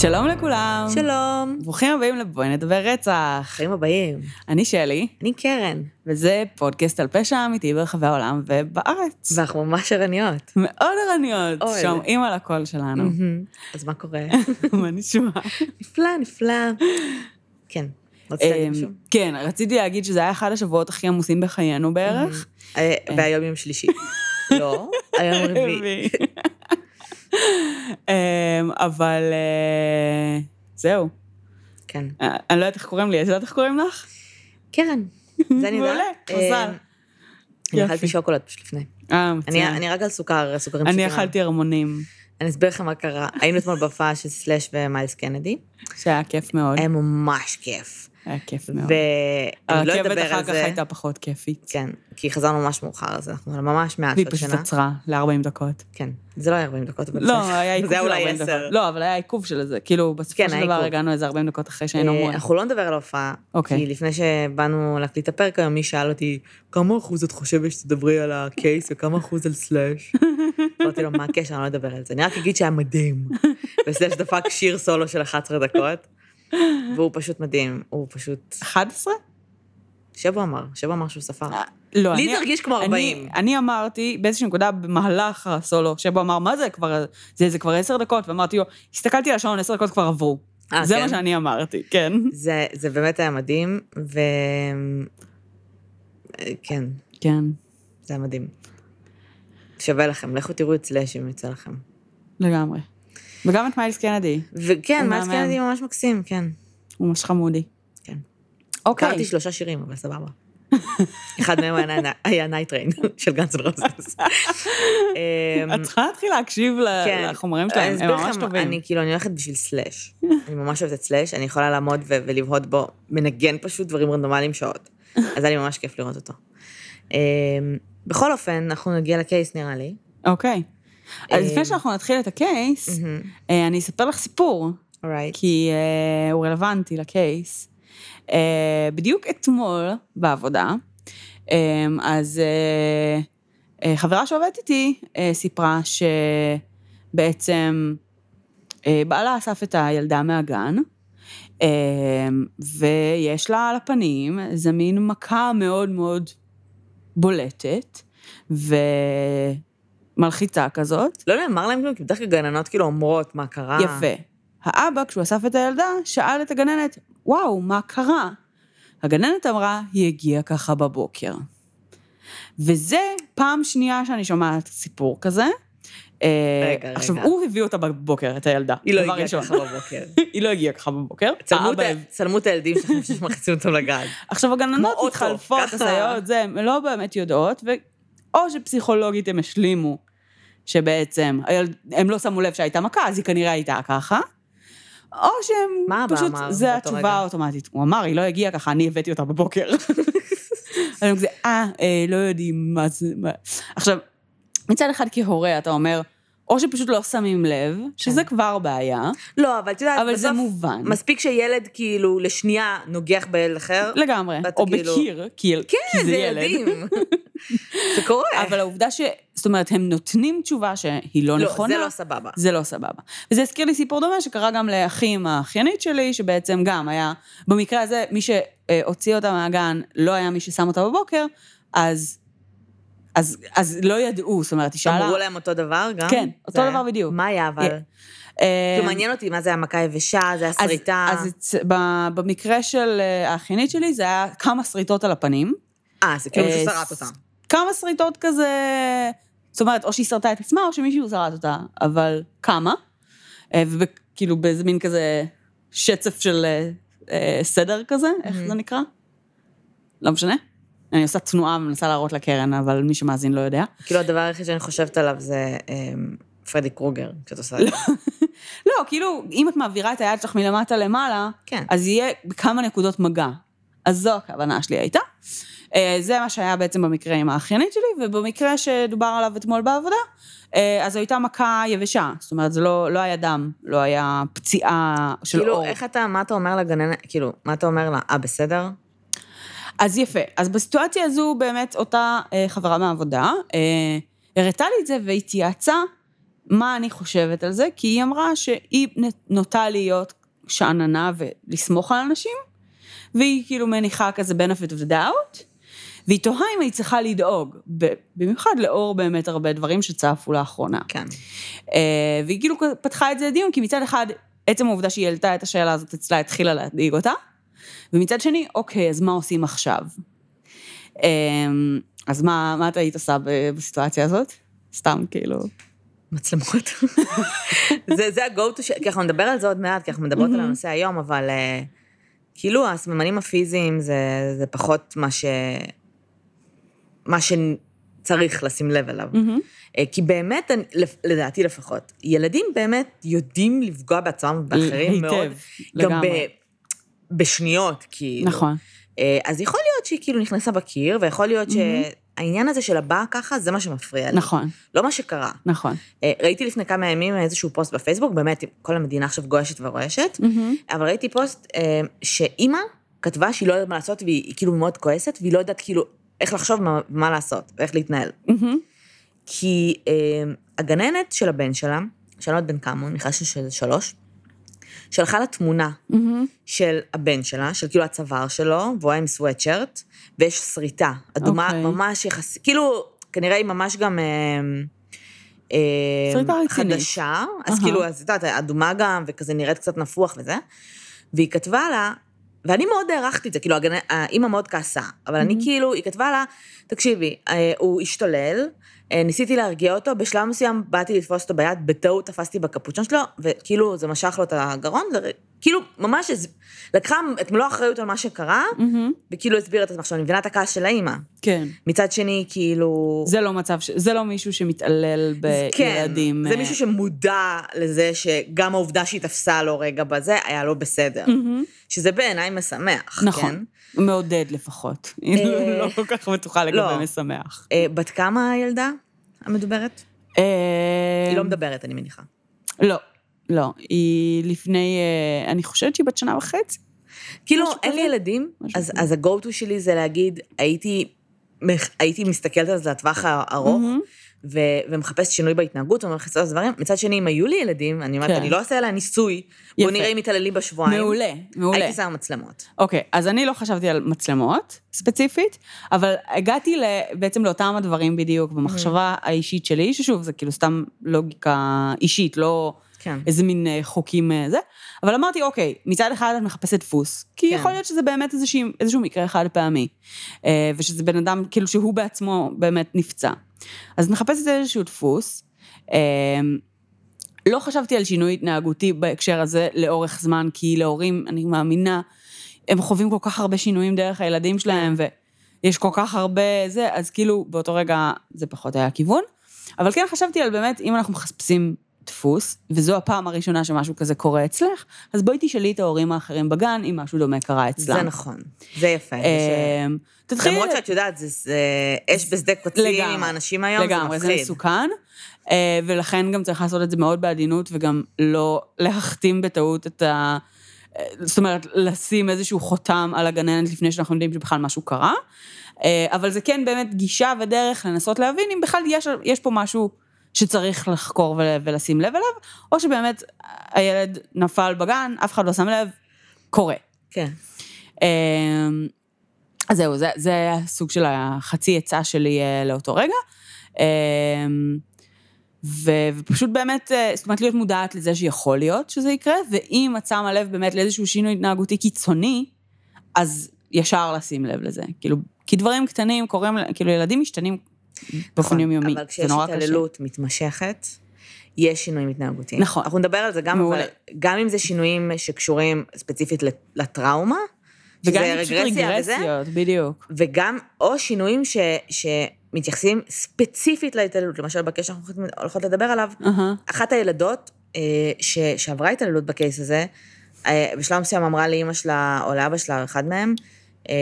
שלום לכולם. שלום. ברוכים הבאים לבואי נדבר רצח. חיים הבאים. אני שלי, אני קרן, וזה פודקאסט על פשע אמיתי ברחבי העולם ובארץ. ואנחנו ממש ערניות. מאוד ערניות, אוי. שומעים על הקול שלנו. אז מה קורה? מה נשמע? נפלא, נפלא. כן, רצית להגיד אמ, משהו? כן, רציתי להגיד שזה היה אחד השבועות הכי עמוסים בחיינו בערך. אה, והיום יום שלישי. לא, היום רביעי. אמ, אבל אה, זהו. כן. אה, אני לא יודעת איך קוראים לי, את יודעת איך קוראים לך? קרן. זה אני יודעת. מעולה, מזל. אני יופי. אכלתי שוקולד פשוט לפני. אה, אני מצוין. אני רק על סוכר, סוכרים אני פשוטים. אכלתי הרמונים, אני אסביר לכם מה קרה. היינו אתמול בהופעה של סלאש ומיילס קנדי. שהיה כיף מאוד. היה ממש כיף. היה כיף מאוד. לא הרכבת אדבר אחר כך זה. הייתה פחות כיפית. כן, כי חזרנו ממש מאוחר, אז אנחנו ממש מעט והיא של פשוט שינה. עצרה ל-40 דקות. כן, זה לא היה 40 דקות, אבל לא, היה עיכוב של היה 40 אולי דקות. 10. לא, אבל היה עיכוב של זה. כאילו, בסופו כן, של דבר. הגענו איזה 40 דקות אחרי שהיינו אה, אמורים. אנחנו לא נדבר על ההופעה, אוקיי. כי לפני שבאנו להקליט את הפרק היום, מי שאל אותי, כמה אחוז את חושבת שתדברי על הקייס וכמה אחוז על סלאש? אמרתי לו, מה הקשר, אני לא אדבר על זה. אני רק אגיד שהיה מדהים. וסלאש דפק שיר סולו של 11 דקות, והוא פשוט מדהים, הוא פשוט... 11? שבו אמר, שבו אמר שהוא ספר. לא, לי אני- זה הרגיש כמו אני- 40. אני אמרתי באיזושהי נקודה במהלך הסולו, שבו אמר, מה זה כבר, זה זה כבר 10 דקות, ואמרתי לו, הסתכלתי על השעון, 10 דקות כבר עברו. אה, זה כן? מה שאני אמרתי, כן. זה, זה באמת היה מדהים, ו... אה, כן, כן, זה היה מדהים. שווה לכם, לכו תראו את סלאש אם יוצא לכם. לגמרי. וגם את מיילס קנדי, וכן, מיילס. קנדי ממש מקסים, כן. הוא ממש חמודי. כן. אוקיי. הכרתי שלושה שירים, אבל סבבה. אחד מהם היה- Nightrain של Guns N' Roses. את צריכה להתחיל להקשיב כן. לחומרים שלהם, הם ממש טובים. אני כאילו, אני הולכת בשביל סלאש. אני ממש אוהבת את סלאש, אני יכולה לעמוד ולבהות בו, מנגן פשוט דברים רנדומליים שעות. אז היה לי ממש כיף לראות אותו. אמ, בכל אופן, אנחנו נגיע ל case נראה לי. אוקיי. אז אה, לפני שאנחנו נתחיל את ה case, אה, אני אספר לך סיפור, אורייט. כי אה, הוא רלוונטי לקייס. בדיוק אתמול בעבודה, אז חברה שעובדת איתי סיפרה שבעצם בעלה אסף את הילדה מהגן, ויש לה על הפנים איזה מין מכה מאוד מאוד בולטת, ומלחיצה כזאת. לא נאמר להם כלום, כי בדרך כלל גננות כאילו אומרות מה קרה. יפה. האבא, כשהוא אסף את הילדה, שאל את הגננת, וואו, מה קרה? הגננת אמרה, היא הגיעה ככה בבוקר. וזה פעם שנייה שאני שומעת סיפור כזה. אה, רגע, עכשיו, רגע. הוא הביא אותה בבוקר, את הילדה. היא לא הגיעה. ככה בבוקר. היא לא הגיעה ככה בבוקר. צלמו את הילדים שלכם שמכניסים אותם לגן. עכשיו, הגננות מתחלפות. הסייעות, זה, הן לא באמת יודעות, ו... או שפסיכולוגית הם השלימו, שבעצם הם לא שמו לב שהייתה מכה, אז היא כנראה הייתה ככה, או שהם מה פשוט, אמר זה התשובה? האוטומטית. הוא אמר, היא לא הגיעה ככה, אני הבאתי אותה בבוקר. הם כזה, אה, אה, לא יודעים מה זה, מה... עכשיו, מצד אחד כהורה אתה אומר, או שפשוט לא שמים לב, שזה כבר בעיה, לא, אבל את יודעת, אבל זה מובן. מספיק שילד כאילו לשנייה נוגח בילד אחר. לגמרי, או כאילו- בקיר, כי כי כן, זה זה ילד. ילדים. זה קורה. אבל העובדה ש... זאת אומרת, הם נותנים תשובה שהיא לא לא, נכונה. זה לא סבבה. זה לא סבבה. וזה הזכיר לי סיפור דומה שקרה גם לאחי עם האחיינית שלי, שבעצם גם היה, במקרה הזה, מי שהוציא אותה מהגן לא היה מי ששם אותה בבוקר, אז, אז, אז לא ידעו, זאת אומרת, היא שאלה... אמרו להם אותו דבר גם? כן, אותו זה היה- דבר בדיוק. מה היה אבל? אה, כאילו מעניין אותי מה זה המכה יבשה, זה היה אז-. אז במקרה של אה, האחיינית שלי, זה היה כמה שריטות על הפנים. אה, זה כאילו אה, שהוא שרט אותה. כמה שריטות כזה, זאת אומרת, או שהיא שרטה את עצמה, או שמישהו שרט אותה, אבל כמה. אה, וכאילו באיזה מין כזה שצף של אה, אה, סדר כזה, איך. זה נקרא? לא משנה. אני עושה תנועה ומנסה להראות לקרן, אבל מי שמאזין לא יודע. כאילו הדבר היחיד שאני חושבת עליו זה אמ, פרדי קרוגר, כשאת עושה את זה. לא, כאילו, אם את מעבירה את היד שלך מלמטה למעלה, כן. אז יהיה כמה נקודות מגע. אז זו הכוונה שלי הייתה. אה, זה מה שהיה בעצם במקרה עם האחיינית שלי, ובמקרה שדובר עליו אתמול בעבודה, אה, אז זו הייתה מכה יבשה. זאת אומרת, זה לא, לא היה דם, לא היה פציעה של כאילו, אור. איך אתה, מה אתה אומר לגננת, כאילו, מה אתה אומר לה? אה, בסדר? אז יפה. אז בסיטואציה הזו באמת אותה אה, חברה מהעבודה אה, הראתה לי את זה והתייעצה מה אני חושבת על זה? כי היא אמרה שהיא נוטה להיות שאננה ולסמוך על אנשים, והיא כאילו מניחה כזה benefit of the doubt, והיא תוהה אם היא צריכה לדאוג, במיוחד לאור באמת הרבה דברים שצפו לאחרונה. כן. אה, והיא כאילו פתחה את זה לדיון, כי מצד אחד, עצם העובדה שהיא העלתה את השאלה הזאת אצלה התחילה להדאיג אותה, ומצד שני, אוקיי, אז מה עושים עכשיו? אה, אז מה, מה את היית עושה בסיטואציה הזאת? סתם כאילו... מצלמות. זה, זה ה-go to, כי אנחנו נדבר על זה עוד מעט, כי אנחנו מדברות על הנושא היום, אבל uh, כאילו הסממנים הפיזיים זה, זה פחות מה ש... מה שצריך לשים לב אליו. Mm-hmm. כי באמת, לדעתי לפחות, ילדים באמת יודעים לפגוע בעצמם ובאחרים מאוד. היטב, לגמרי. גם ב, בשניות, כאילו. נכון. אה, אז יכול להיות שהיא כאילו נכנסה בקיר, ויכול להיות mm-hmm. שהעניין הזה של הבא ככה, זה מה שמפריע לי. נכון. לא מה שקרה. נכון. אה, ראיתי לפני כמה ימים איזשהו פוסט בפייסבוק, באמת, כל המדינה עכשיו גועשת ורועשת, mm-hmm. אבל ראיתי פוסט שאימא כתבה שהיא לא יודעת מה לעשות, והיא כאילו מאוד כועסת, והיא לא יודעת כאילו איך לחשוב מה, מה לעשות, ואיך להתנהל. Mm-hmm. כי אה, הגננת של הבן שלה, שאני לא יודעת בן כמה, אני מניחה שזה שלוש, שלחה לה תמונה mm-hmm. של הבן שלה, של כאילו הצוואר שלו, והוא היה עם סוואטשרט, ויש שריטה, אדומה okay. אוקיי. ממש יחסית, כאילו, כנראה היא ממש גם... אה, אה. חדשה, אז uh-huh. כאילו, אז את יודעת, אדומה גם, וכזה נראית קצת נפוח וזה, והיא כתבה לה, ואני מאוד הערכתי את זה, כאילו, האימא מאוד כעסה, אבל אני mm-hmm. כאילו, היא כתבה לה, תקשיבי, אה, הוא השתולל, אה, ניסיתי להרגיע אותו, בשלב מסוים באתי לתפוס אותו ביד, בטעות תפסתי בקפוצ'ון שלו, וכאילו זה משך לו את הגרון, כאילו ממש לקחה את מלוא האחריות על מה שקרה, mm-hmm. וכאילו הסבירה את עצמך. עכשיו, אני מבינה את הכעס של האימא. כן. מצד שני, כאילו... זה לא מצב, ש... זה לא מישהו שמתעלל בילדים. כן, זה אה. מישהו שמודע לזה שגם העובדה שהיא תפסה לו רגע בזה, היה לא בסדר. Mm-hmm. שזה בעיניי משמח, נכון. כן? מעודד לפחות. היא לא כל כך בטוחה לגבי לא. משמח. בת כמה הילדה המדוברת? היא לא מדברת, אני מניחה. לא, לא. היא לפני, אה, אני חושבת שהיא בת שנה וחצי. כאילו, אין לי ילדים, אז, אז ה-go-to שלי זה להגיד, הייתי, הייתי מסתכלת על זה לטווח הארוך, mm-hmm. ו, ומחפשת שינוי בהתנהגות ומחפשת על דברים. מצד שני, אם היו לי ילדים, אני אומרת, כן. אני לא אעשה עליה ניסוי, בוא נראה אם מתעללים בשבועיים. מעולה, מעולה. הייתי שמה מצלמות. אוקיי, אז אני לא חשבתי על מצלמות ספציפית, אבל הגעתי בעצם לאותם הדברים בדיוק במחשבה mm-hmm. האישית שלי, ששוב, זה כאילו סתם לוגיקה אישית, לא... כן. איזה מין אה, חוקים אה, זה. אבל אמרתי, אוקיי, מצד אחד את מחפשת דפוס, כי כן. יכול להיות שזה באמת איזשהו, איזשהו מקרה חד פעמי, אה, ושזה בן אדם, כאילו שהוא בעצמו באמת נפצע. אז את מחפשת איזשהו דפוס. לא חשבתי על שינוי התנהגותי בהקשר הזה לאורך זמן, כי להורים, אני מאמינה, הם חווים כל כך הרבה שינויים דרך הילדים שלהם, ויש כל כך הרבה זה, אז כאילו באותו רגע זה פחות היה הכיוון. אבל כן חשבתי על באמת, אם אנחנו מחפשים דפוס, וזו הפעם הראשונה שמשהו כזה קורה אצלך, אז בואי תשאלי את ההורים האחרים בגן אם משהו דומה קרה אצלם. זה נכון, זה יפה. אמ, תתחילי... למרות שאת יודעת, זה אש בשדה קוצים עם האנשים היום, זה מפחיד. לגמרי, זה מסוכן, אה, ולכן גם צריך לעשות את זה מאוד בעדינות, וגם לא להחתים בטעות את ה... אה, זאת אומרת, לשים איזשהו חותם על הגננת לפני שאנחנו יודעים שבכלל משהו קרה. אה, אבל זה כן באמת גישה ודרך לנסות להבין אם בכלל יש, יש פה משהו שצריך לחקור ולשים לב אליו, או שבאמת הילד נפל בגן, אף אחד לא שם לב, קורה. כן. אמ, אז זהו, זה, זה הסוג של החצי עצה שלי אה, לאותו רגע. אמ, ופשוט באמת, אה, זאת אומרת, להיות מודעת לזה שיכול להיות שזה יקרה, ואם את שמה לב באמת לאיזשהו שינוי התנהגותי קיצוני, אז ישר לשים לב לזה. כאילו, כי דברים קטנים קורים, כאילו, ילדים משתנים באופן נכון, יומיומי, זה נורא קשה. אבל כשיש התעללות מתמשכת, יש שינויים התנהגותיים. נכון. אנחנו נדבר על זה גם, אבל גם אם זה שינויים שקשורים ספציפית לטראומה, וגם שזה רגרסיה וזה, בדיוק. וגם, או שינויים ש, שמתייחסים ספציפית להתעללות, למשל בקייס שאנחנו הולכות לדבר עליו, uh-huh. אחת הילדות אה, ש, שעברה התעללות בקייס הזה, אה, בשלב מסוים אמרה לאימא שלה, או לאבא שלה, אחד מהם, אה,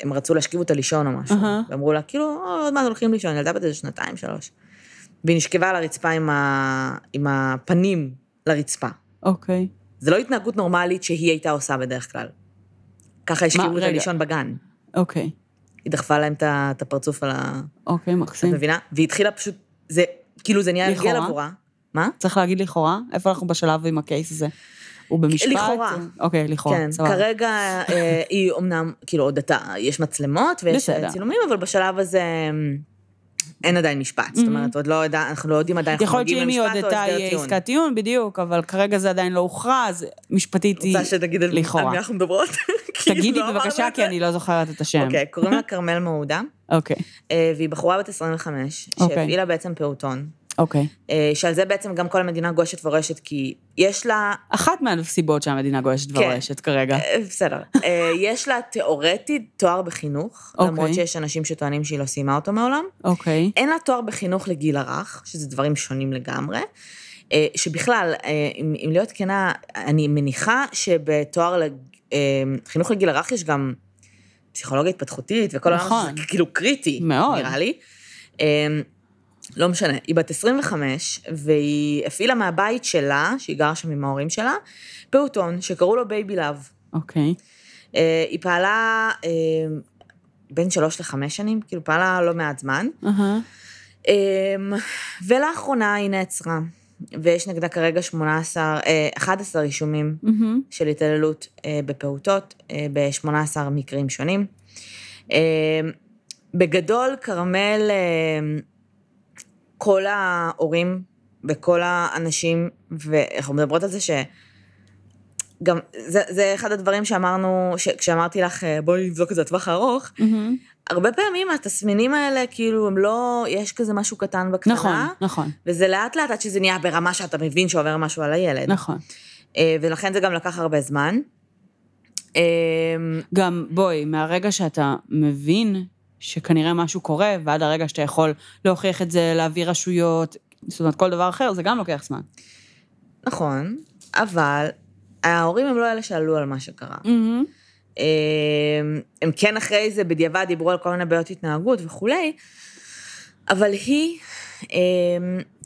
הם רצו להשכיב אותה לישון או משהו. Uh-huh. ואמרו לה, כאילו, עוד מעט הולכים לישון, ילדה בת איזה שנתיים, שלוש. והיא נשכבה על הרצפה עם, ה... עם הפנים לרצפה. אוקיי. Okay. זה לא התנהגות נורמלית שהיא הייתה עושה בדרך כלל. ככה השכיבו אותה לישון בגן. אוקיי. Okay. היא דחפה להם את הפרצוף על ה... אוקיי, okay, מקסים. את מבינה? והיא התחילה פשוט, זה כאילו זה נהיה הרגל. עבורה. מה? צריך להגיד לכאורה? איפה אנחנו בשלב עם הקייס הזה? הוא במשפט? לכאורה. אוקיי, לכאורה, כן, סבבה. כרגע אה, היא אמנם, כאילו עוד דתה, יש מצלמות ויש בסדר. אה, צילומים, אבל בשלב הזה אה, אין עדיין משפט. זאת אומרת, עוד לא יודע, אנחנו לא יודעים עדיין, אנחנו יכול להיות מגיעים שאם היא למשפט או הודתה הסדר יהיה טיעון. עסקת טיעון, בדיוק, אבל כרגע זה עדיין לא הוכרע, אז משפטית היא... רוצה שתגיד על לכאורה. מי אנחנו מדברות? כאילו, תגידי לא בבקשה, כי. אני לא זוכרת את השם. אוקיי, קוראים לה כרמל מעודה, אוקיי, אה, והיא בחורה בת 25, אוקיי. שהפעילה בעצם פעוטון, אוקיי. אה, שעל זה בעצם גם כל המדינה גועשת ורועשת, כי יש לה אחת מהסיבות שהמדינה גועשת כן. ורועשת כרגע. אה, בסדר. אה, יש לה תיאורטית תואר בחינוך, אוקיי. למרות שיש אנשים שטוענים שהיא לא סיימה אותו מעולם. אוקיי. אין לה תואר בחינוך לגיל הרך, שזה דברים שונים לגמרי. שבכלל, אם, אם להיות כנה, אני מניחה שבתואר לחינוך לגיל הרך יש גם פסיכולוגיה התפתחותית וכל העולם נכון. זה כאילו קריטי, מאוד. נראה לי. לא משנה, היא בת 25, והיא הפעילה מהבית שלה, שהיא גרה שם עם ההורים שלה, פעוטון שקראו לו Baby Love. אוקיי. אה, היא פעלה אה, בין שלוש לחמש שנים, כאילו פעלה לא מעט זמן. אהה. אמ, ולאחרונה היא נעצרה, ויש נגדה כרגע 18, אה, 11 רישומים מהמם. של התעללות אה, בפעוטות ב-18 מקרים שונים. אמ, בגדול, כרמל, אמ, כל ההורים וכל האנשים, ואנחנו מדברות על זה ש... גם, זה, זה אחד הדברים שאמרנו, ש, כשאמרתי לך, אה, בואי נבדוק את זה לטווח הארוך, מהמם. הרבה פעמים התסמינים האלה, כאילו, הם לא, יש כזה משהו קטן בקטנה. נכון, נכון, וזה לאט לאט עד שזה נהיה ברמה שאתה מבין שעובר משהו על הילד. נכון. אה, ולכן זה גם לקח הרבה זמן. אה, גם, בואי, מהרגע שאתה מבין שכנראה משהו קורה, ועד הרגע שאתה יכול להוכיח את זה, להביא רשויות, זאת אומרת, כל דבר אחר, זה גם לוקח זמן. נכון, אבל ההורים הם לא אלה שעלו על מה שקרה. אה, הם כן אחרי זה בדיעבד דיברו על כל מיני בעיות התנהגות וכולי, אבל היא אה,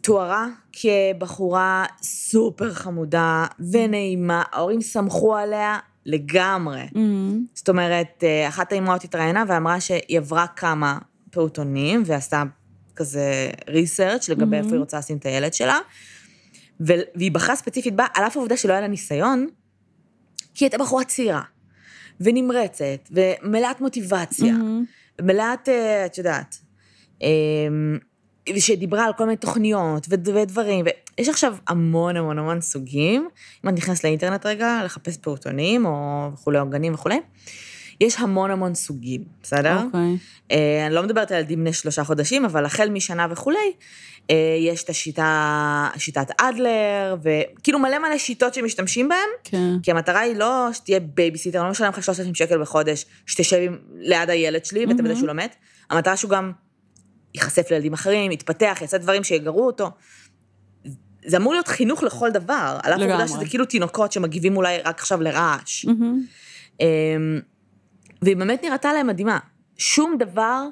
תוארה כבחורה סופר חמודה ונעימה, ההורים סמכו עליה לגמרי. מהמם. זאת אומרת, אה, אחת האימהות התראיינה ואמרה שהיא עברה כמה פעוטונים ועשתה כזה ריסרצ' לגבי איפה היא רוצה לשים את הילד שלה, והיא בחרה ספציפית בה, על אף העובדה שלא היה לה ניסיון, כי היא הייתה בחורה צעירה, ונמרצת, ומלאת מוטיבציה, מהמם. מלאת, אה, את יודעת, אה, שדיברה על כל מיני תוכניות וד- ודברים, ויש עכשיו המון המון המון סוגים. אם את נכנסת לאינטרנט רגע, לחפש פעוטונים או וכולי, או גנים וכולי, יש המון המון סוגים, בסדר? אוקיי. אה, אני לא מדברת על ילדים בני שלושה חודשים, אבל החל משנה וכולי, אה, יש את השיטה, שיטת אדלר, וכאילו מלא מלא שיטות שמשתמשים בהן, כן. כי המטרה היא לא שתהיה בייביסיטר, לא משלם לך 3,000 שקל בחודש, שתשב עם- ליד הילד שלי ותוודא שהוא לומד. המטרה שהוא גם ייחשף לילדים אחרים, יתפתח, יעשה דברים שיגרו אותו. זה אמור להיות חינוך לכל דבר, על אף העובדה. שזה כאילו תינוקות שמגיבים אולי רק עכשיו לרעש. אמ, והיא באמת נראתה להם מדהימה. שום דבר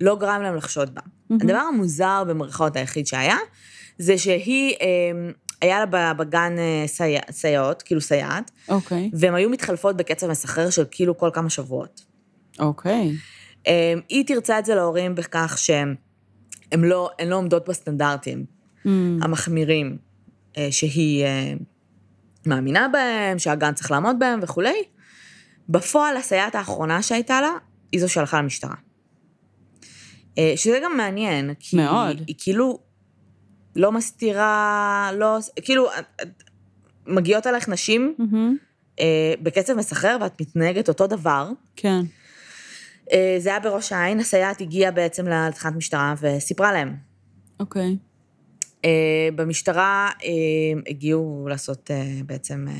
לא גרם להם לחשוד בה. הדבר המוזר במרכאות היחיד שהיה, זה שהיא, אמ, היה לה בגן אה, סייע- סייעות, כאילו סייעת, אוקיי. והן היו מתחלפות בקצב מסחרר של כאילו כל כמה שבועות. אוקיי. אמ, היא תרצה את זה להורים בכך שהן הן לא, לא עומדות בסטנדרטים. המחמירים אה, שהיא אה, מאמינה בהם, שהגן צריך לעמוד בהם וכולי. בפועל, הסייעת האחרונה שהייתה לה, היא זו שהלכה למשטרה. אה, שזה גם מעניין, כי מאוד. היא כאילו לא מסתירה, לא... כאילו, מגיעות עליך נשים. אה, בקצב מסחרר ואת מתנהגת אותו דבר. כן. זה היה בראש העין, הסייעת הגיעה בעצם לתחנת משטרה וסיפרה להם. אוקיי. אה, במשטרה אה, הגיעו לעשות אה, בעצם... אה,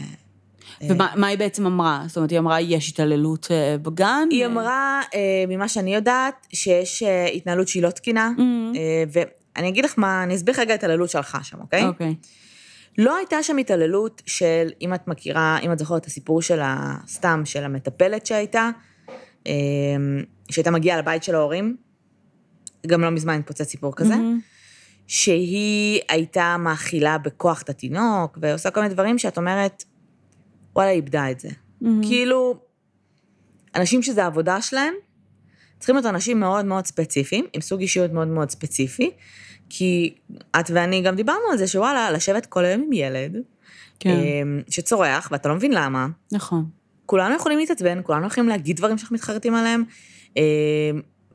ומה מה היא בעצם אמרה? זאת אומרת, היא אמרה, יש התעללות אה, בגן? היא אמרה, אה, ממה שאני יודעת, שיש אה, התנהלות שהיא לא תקינה, מהמם. אה, ואני אגיד לך מה, אני אסביר רגע את ההתעללות שהלכה שם, אוקיי? אוקיי. לא הייתה שם התעללות של, אם את מכירה, אם את זוכרת את הסיפור של ה... סתם, של המטפלת שהייתה, שהייתה מגיעה לבית של ההורים, גם לא מזמן התפוצץ סיפור כזה, מהמם. שהיא הייתה מאכילה בכוח את התינוק, ועושה כל מיני דברים שאת אומרת, וואלה, היא איבדה את זה. מהמם. כאילו, אנשים שזה העבודה שלהם, צריכים להיות אנשים מאוד מאוד ספציפיים, עם סוג אישיות מאוד מאוד ספציפי, כי את ואני גם דיברנו על זה שוואלה, לשבת כל היום עם ילד, כן, אמ, שצורח, ואתה לא מבין למה. נכון. כולנו יכולים להתעצבן, כולנו יכולים להגיד דברים שאנחנו מתחרטים עליהם.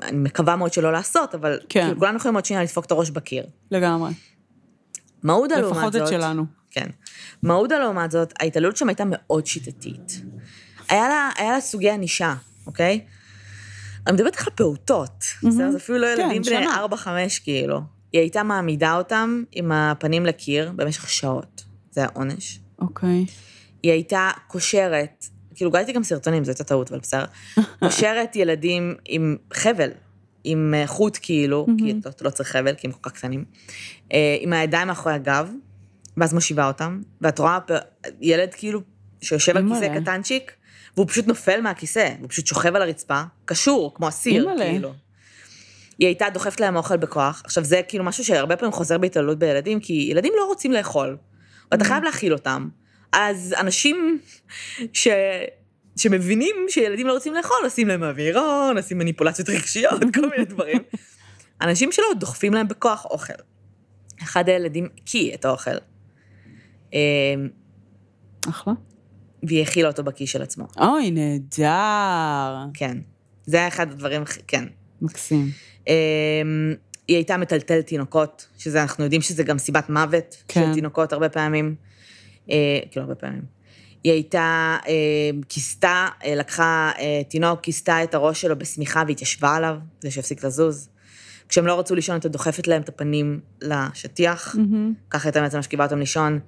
אני מקווה מאוד שלא לעשות, אבל כן. כאילו, כולנו יכולים עוד שנייה לדפוק את הראש בקיר. לגמרי. מעודה לעומת לפחות זאת... את שלנו. כן. מעודה לעומת זאת, ההתעללות שם הייתה מאוד שיטתית. היה לה, היה לה סוגי ענישה, אוקיי? אני מדברת איתך על פעוטות, בסדר? זה אפילו לא כן, ילדים בני שנה. 4-5 כאילו. היא הייתה מעמידה אותם עם הפנים לקיר במשך שעות. זה היה עונש. אוקיי. היא הייתה קושרת, כאילו ראיתי גם סרטונים, זו הייתה טעות, אבל בסדר. קושרת ילדים עם חבל, עם אה, חוט כאילו, כי אתה אתה לא צריך חבל, כי הם כל כך קטנים, אה, עם הידיים מאחורי הגב, ואז מושיבה אותם, ואת רואה ילד כאילו שיושב על כיסא. קטנצ'יק, והוא פשוט נופל מהכיסא, הוא פשוט שוכב על הרצפה, קשור, כמו אסיר. כאילו. היא הייתה דוחפת להם אוכל בכוח. עכשיו, זה כאילו משהו שהרבה פעמים חוזר בהתעללות בילדים, כי ילדים לא רוצים לאכול, ואתה חייב להאכיל אותם. אז אנשים ש... שמבינים שילדים לא רוצים לאכול, עושים להם אווירון, עושים מניפולציות רגשיות, כל מיני דברים. אנשים שלא דוחפים להם בכוח אוכל. אחד הילדים הקיא את האוכל, אה, אחלה. והיא האכילה אותו בכיס של עצמו. אוי, נהדר. כן. זה היה אחד הדברים, כן. מקסים. אמ, היא הייתה מטלטלת תינוקות, שזה, אנחנו יודעים שזה גם סיבת מוות כן. של תינוקות הרבה פעמים. אה, כאילו, הרבה פעמים. היא הייתה, אה, כיסתה, אה, לקחה תינוק, כיסתה את הראש שלו בשמיכה והתיישבה עליו, כדי שיפסיק לזוז. כשהם לא רצו לישון, הייתה דוחפת להם את הפנים לשטיח, מהמם. ככה הייתה בעצם משכיבה אותם לישון,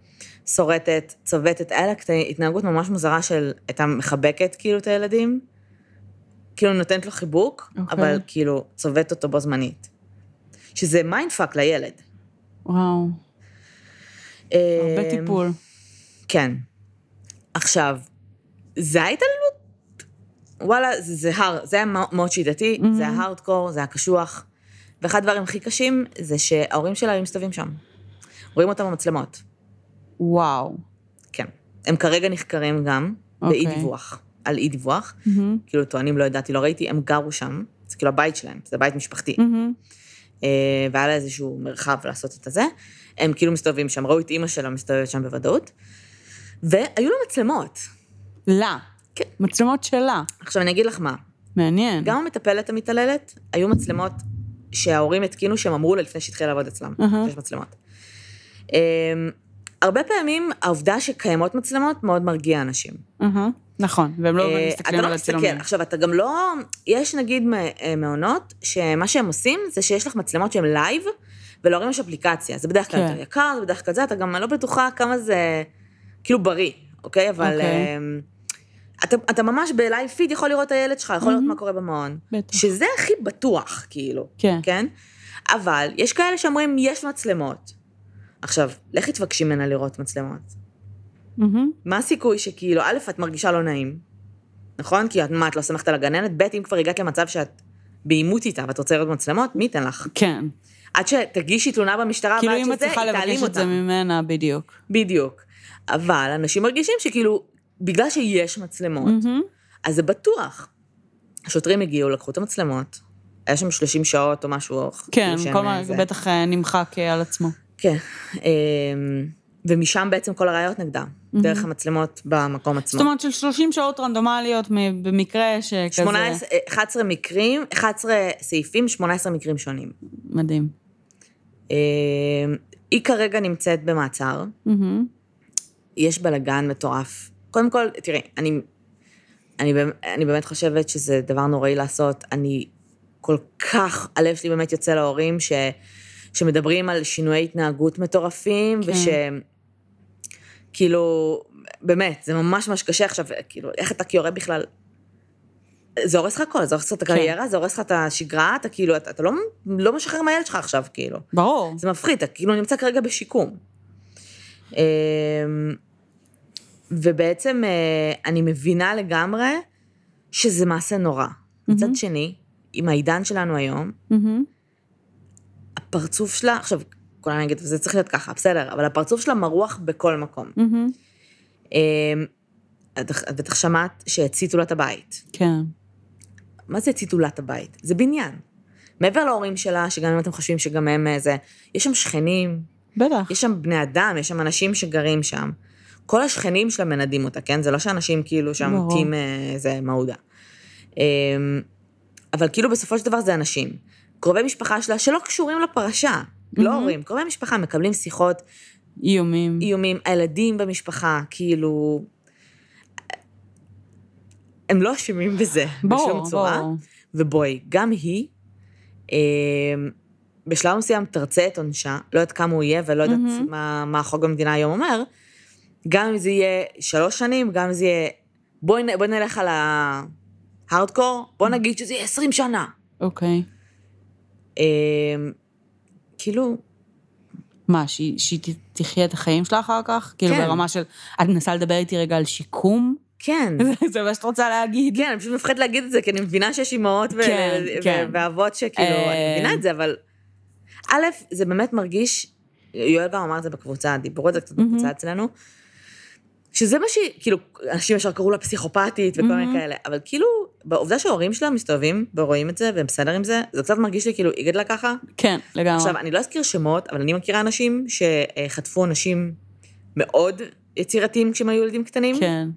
שורטת, צובטת, היה לה התנהגות ממש מוזרה של, הייתה מחבקת כאילו את הילדים, כאילו נותנת לו חיבוק, אוקיי. אבל כאילו צובט אותו בו זמנית. שזה mindfuck לילד. וואו. הרבה טיפול. כן. עכשיו, זה היה התעללות. וואלה, זה, זה הר, זה היה מאוד- שיטתי, Mhm. זה היה הארדקור, זה היה קשוח. ואחד הדברים הכי קשים זה שההורים שלה היו מסתובבים שם. רואים אותם במצלמות. וואו. כן. הם כרגע נחקרים גם, אוקיי. באי דיווח. על אי דיווח. מהמם. כאילו, טוענים, לא ידעתי, לא ראיתי, הם גרו שם. זה כאילו הבית שלהם, זה בית משפחתי. אה, והיה לה איזשהו מרחב לעשות את הזה. הם כאילו מסתובבים שם, ראו את אימא שלה מסתובבת שם בוודאות. והיו לה מצלמות. לה. כן. מצלמות שלה. עכשיו, אני אגיד לך מה, מעניין. גם המטפלת המתעללת, היו מצלמות שההורים התקינו שהם אמרו לה לפני שהתחילה לעבוד אצלם, אהה. שיש מצלמות. Um, הרבה פעמים העובדה שקיימות מצלמות מאוד מרגיע אנשים. אהה. נכון, והם לא אה, מסתכלים אתה על לא מסתכל, הצילומים. עכשיו אתה גם לא, יש נגיד אה, מעונות, שמה שהם עושים זה שיש לך מצלמות שהן live, ולהורים יש אפליקציה, זה בדרך כלל כן. יותר יקר, זה בדרך כלל זה, אתה גם לא בטוחה כמה זה כאילו בריא, אוקיי? אבל אוקיי. אמ, אתה, אתה ממש בלייב פיד יכול לראות את הילד שלך, יכול לראות מהמם. מה קורה במעון. בטח. שזה הכי בטוח, כאילו, כן. כן? אבל יש כאלה שאומרים, יש מצלמות. עכשיו, לכי תבקשי ממנה לראות מצלמות. מהמם. מה הסיכוי שכאילו, א', את מרגישה לא נעים, נכון? כי את, מה, את לא סומכת על הגננת? ב', אם כבר הגעת למצב שאת בעימות איתה ואת רוצה לראות מצלמות, מי ייתן לך? כן. עד שתגישי תלונה במשטרה, כאילו ועד אם את שזה, צריכה היא תעלים לבקש את זה אותה. ממנה, בדיוק. בדיוק. אבל אנשים מרגישים שכאילו, בגלל שיש מצלמות, מהמם. אז זה בטוח. השוטרים הגיעו, לקחו את המצלמות, היה שם 30 שעות או משהו. כן, כאילו שהם, כל אה, מה זה. בטח אה, נמחק אה, על עצמו. כן. אמ, ומשם בעצם כל הראיות נגדה, דרך המצלמות במקום עצמו. זאת אומרת של 30 שעות רנדומליות במקרה שכזה... 18, 11 מקרים, 11 סעיפים, 18 מקרים שונים. מדהים. אמ, היא כרגע נמצאת במעצר, מהמם. יש בלאגן מטורף. קודם כל, תראי, אני, אני, אני באמת חושבת שזה דבר נוראי לעשות. אני כל כך, הלב שלי באמת יוצא להורים ש, שמדברים על שינויי התנהגות מטורפים, כן. וש... כאילו, באמת, זה ממש ממש קשה עכשיו, כאילו, איך אתה כהורה בכלל... זה הורס לך הכל, זה הורס לך את הקריירה, זה הורס לך את השגרה, אתה כאילו, אתה, אתה לא, לא משחרר מהילד שלך עכשיו, כאילו. ברור. זה מפחיד, אתה כאילו נמצא כרגע בשיקום. אמ, ובעצם אה, אני מבינה לגמרי שזה מעשה נורא. מצד שני, עם העידן שלנו היום. הפרצוף שלה, עכשיו, כולם יגידו, זה צריך להיות ככה, בסדר, אבל הפרצוף שלה מרוח בכל מקום. אמ, את את בטח שמעת שהציתו לה את הבית. כן. מה זה הציתו לה את הבית? זה בניין. מעבר להורים שלה, שגם אם אתם חושבים שגם הם איזה, יש שם שכנים, בטח. יש שם בני אדם, יש שם אנשים שגרים שם. כל השכנים שלה מנדים אותה, כן? זה לא שאנשים כאילו שם. טים איזה מעודה. אמ, אבל כאילו בסופו של דבר זה אנשים. קרובי משפחה שלה שלא קשורים לפרשה, לא. הורים, קרובי משפחה מקבלים שיחות, איומים. איומים, הילדים במשפחה, כאילו... הם לא אשמים בזה, בשום צורה. ובואי, גם היא, אה, בשלב מסוים תרצה את עונשה, לא יודעת כמה הוא יהיה ולא יודעת מהמם. מה, מה החוק במדינה היום אומר, גם אם זה יהיה שלוש שנים, גם אם זה יהיה... בואי, בואי נלך על ההארדקור, בואי נגיד שזה יהיה עשרים שנה. אוקיי. אה, כאילו, מה, שהיא שהיא תחיה את החיים שלה אחר כך? כאילו כן. ברמה של, את מנסה לדבר איתי רגע על שיקום? כן. זה מה שאת רוצה להגיד? כן, אני פשוט מפחדת להגיד את זה, כי אני מבינה שיש אימהות כן, ו- כן. ואבות שכאילו. אני מבינה את זה, אבל... א', זה באמת מרגיש, יואל גם אמר את זה בקבוצה, דיברו על זה קצת בקבוצה אצלנו, שזה מה שהיא, כאילו, אנשים ישר קראו לה פסיכופתית וכל מיני. כאלה, אבל כאילו, בעובדה שההורים שלה מסתובבים ורואים את זה והם בסדר עם זה, זה קצת מרגיש לי כאילו, היא גדלה ככה. כן, לגמרי. עכשיו, אני לא אזכיר שמות, אבל אני מכירה אנשים שחטפו אנשים מאוד יצירתיים כשהם היו ילדים קטנים. כן.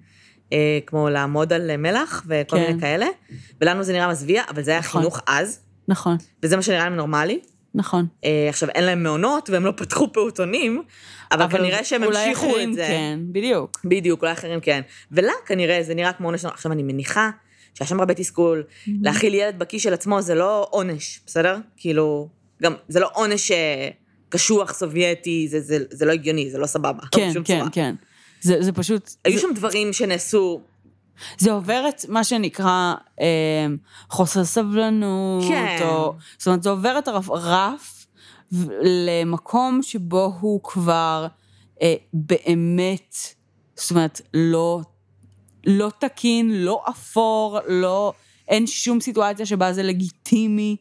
אה, כמו לעמוד על מלח וכל כן. מיני כאלה, ולנו זה נראה מזוויע, אבל זה היה נכון. חינוך אז, נכון, וזה מה שנראה להם נורמלי. נכון. אה, עכשיו, אין להם מעונות והם לא פתחו פעוטונים, אבל, כנראה שהם המשיכו את זה. כן, בדיוק. בדיוק, אולי אחרים כן. ולה כנראה זה נראה כמו עונש, עכשיו אני מניחה שהיה שם הרבה תסכול, להאכיל ילד בכיס של עצמו זה לא עונש, בסדר? כאילו, גם, זה לא עונש אה, קשוח סובייטי, זה, זה, זה לא הגיוני, זה לא סבבה. כן, בשום כן, צורה. כן. זה זה פשוט, היו זה- שם דברים שנעשו, זה עובר את מה שנקרא אה, חוסר סבלנות, כן. או... זאת אומרת, זה עובר את הרף למקום שבו הוא כבר אה, באמת, זאת אומרת, לא, לא תקין, לא אפור, לא... אין שום סיטואציה שבה זה לגיטימי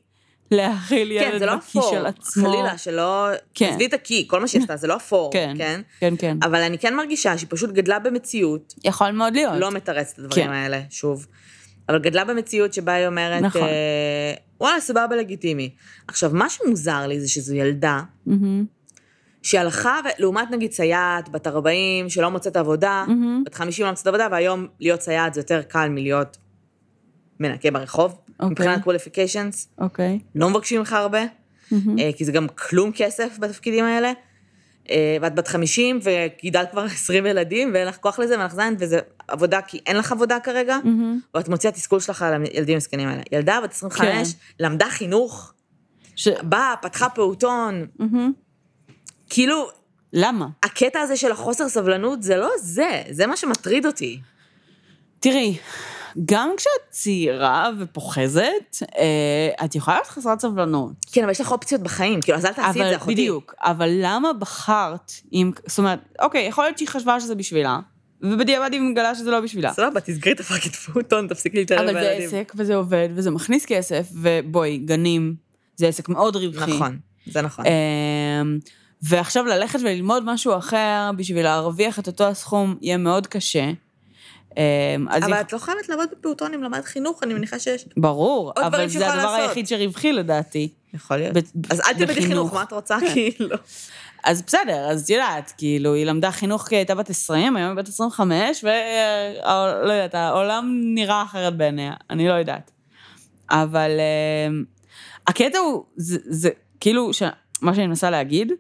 להאכיל ילד כן, זה לא אפור, של עצמו. חלילה, שלא... כן. עזבי את הקי, כל מה שהיא עשתה, זה לא אפור, כן, כן? כן, כן. אבל אני כן מרגישה שהיא פשוט גדלה במציאות, יכול מאוד להיות. לא מתרצת את הדברים כן. האלה, שוב, אבל גדלה במציאות שבה היא אומרת, נכון. אה, וואלה, סבבה, לגיטימי. עכשיו, מה שמוזר לי זה שזו ילדה מהמם, שהלכה, לעומת נגיד סייעת בת 40 שלא מוצאת עבודה. בת 50 לא מוצאת עבודה, והיום להיות סייעת זה יותר קל מלהיות מנקה ברחוב, אוקיי. מבחינת qualifications. אוקיי. לא מבקשים ממך הרבה. אה, כי זה גם כלום כסף בתפקידים האלה. אה, ואת בת 50 וגידלת כבר 20 ילדים ואין לך כוח לזה ואין לך זין, וזה עבודה כי אין לך עבודה כרגע, מהמם. ואת מוציאה תסכול שלך על הילדים המסכנים האלה. ילדה בת 25, כן. למדה חינוך, ש... באה, פתחה פעוטון, מהמם. כאילו, למה? הקטע הזה של החוסר סבלנות זה לא זה, זה מה שמטריד אותי. תראי, גם כשאת צעירה ופוחזת, אה, את יכולה להיות חסרת סבלנות. כן, אבל יש לך אופציות בחיים, כאילו, אז אל תעשי את זה, אחותי. בדיוק, אבל למה בחרת עם, זאת אומרת, אוקיי, יכול להיות שהיא חשבה שזה בשבילה, ובדיעבד היא מגלה שזה לא בשבילה. סבבה, תסגרי את הפאקינג פעוטון, תפסיקי להתערב אבל זה בילדים. עסק, וזה עובד, וזה מכניס כסף, ובואי, גנים, זה עסק מאוד רווחי. נכון, זה נכון. אמ, ועכשיו ללכת וללמוד משהו אחר בשביל להרוויח את אותו הסכום יהיה מאוד קשה. אמ, אבל היא- את לא חייבת לעבוד בפעוטון עם למדת חינוך, אני מניחה שיש... ברור, אבל זה הדבר לעשות. היחיד שרווחי לדעתי. יכול להיות. ב- אז אל תלמדי בחינוך. חינוך, מה את רוצה? כאילו. אז בסדר, אז את יודעת, כאילו, היא למדה חינוך כי היא הייתה בת 20, היום היא בת 25, ולא יודעת, העולם נראה אחרת בעיניה, אני לא יודעת. אבל אמ, הקטע הוא, זה, זה כאילו, ש, מה שאני מנסה להגיד,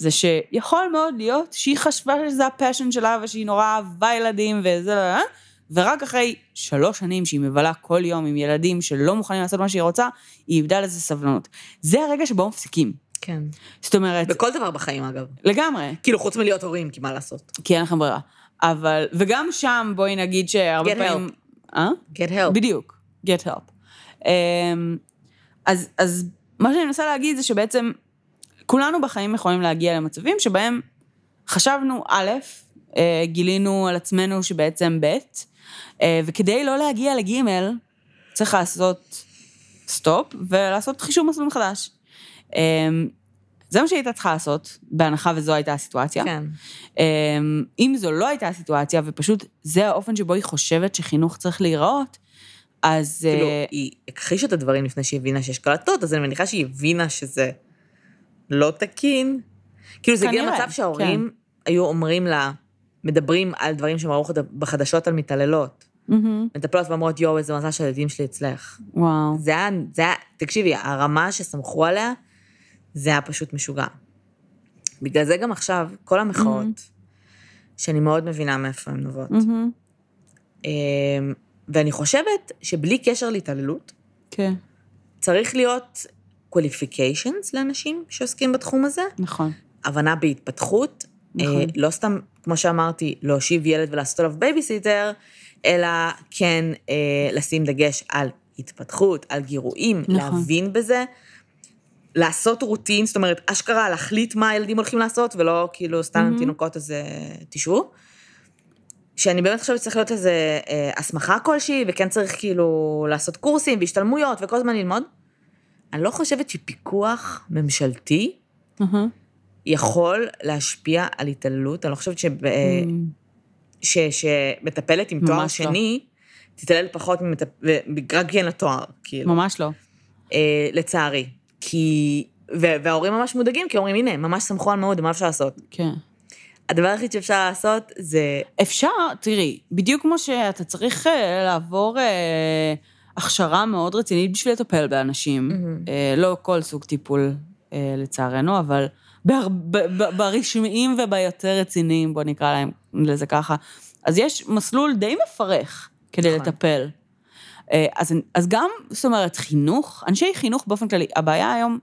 זה שיכול מאוד להיות שהיא חשבה שזה הפשן שלה ושהיא נורא אהבה ילדים וזה, לא, ורק אחרי שלוש שנים שהיא מבלה כל יום עם ילדים שלא מוכנים לעשות מה שהיא רוצה, היא איבדה לזה סבלנות. זה הרגע שבו מפסיקים. כן. זאת אומרת, בכל דבר בחיים, אגב. לגמרי, כאילו, חוץ מלהיות הורים, כי מה לעשות? כי אין לכם ברירה. אבל, וגם שם בואי נגיד שהרבה Get פעמים... help. אה? get help. בדיוק, get help. אמ, אז, אז מה שאני מנסה להגיד זה שבעצם כולנו בחיים יכולים להגיע למצבים שבהם חשבנו א', אה, גילינו על עצמנו שבעצם ב', אה, וכדי לא להגיע לג', צריך לעשות סטופ ולעשות חישוב מסלול מחדש. אמ, זה מה שהיית צריכה לעשות, בהנחה וזו הייתה הסיטואציה. כן. אם זו לא הייתה הסיטואציה, ופשוט זה האופן שבו היא חושבת שחינוך צריך להיראות, אז... כאילו, אה, היא הכחישה את הדברים לפני שהיא הבינה שיש קלטות, אז אני מניחה שהיא הבינה שזה לא תקין. כאילו, זה הגיע למצב שההורים היו אומרים לה, מדברים על דברים שהם ראו בחדשות על מתעללות. מהמם, מטפלות ואומרות, יואו, איזה מזל שהילדים שלי אצלך. וואו. זה היה, זה היה, תקשיבי, הרמה שסמכו עליה, זה היה פשוט משוגע. בגלל זה גם עכשיו, כל המחאות, שאני מאוד מבינה מאיפה הן נובעות. אמ, ואני חושבת שבלי קשר להתעללות, כן, צריך להיות qualifications לאנשים שעוסקים בתחום הזה, נכון. הבנה בהתפתחות, נכון. אה, לא סתם, כמו שאמרתי, להושיב ילד ולעשות עליו בייביסיטר, אלא כן אה, לשים דגש על התפתחות, על גירויים, נכון. להבין בזה, לעשות רוטין, זאת אומרת, אשכרה להחליט מה הילדים הולכים לעשות, ולא כאילו סתם מהמם. תינוקות אז אה, תשבו. שאני באמת חושבת שצריך להיות איזה אה, הסמכה כלשהי, וכן צריך כאילו לעשות קורסים והשתלמויות וכל הזמן ללמוד. אני לא חושבת שפיקוח ממשלתי. יכול להשפיע על התעללות, אני לא חושבת שב, אה, Mm, ש, שמטפלת עם תואר לא. שני, תתעלל פחות ממטפ... רק כי אין לה תואר, כאילו, ממש לא. אה, לצערי. כי... ו- וההורים ממש מודאגים, כי אומרים, הנה, ממש סמכו על מאוד, מה אפשר לעשות? כן. הדבר היחיד שאפשר לעשות זה... אפשר, תראי, בדיוק כמו שאתה צריך אה, לעבור אה, הכשרה מאוד רצינית בשביל לטפל באנשים. אה, לא כל סוג טיפול אה, לצערנו, אבל בהר- ב- ב- ברשמיים וביותר רציניים, בוא נקרא להם לזה ככה, אז יש מסלול די מפרך כדי נכון. לטפל. אה, אז, אז גם, זאת אומרת, חינוך, אנשי חינוך באופן כללי, הבעיה היום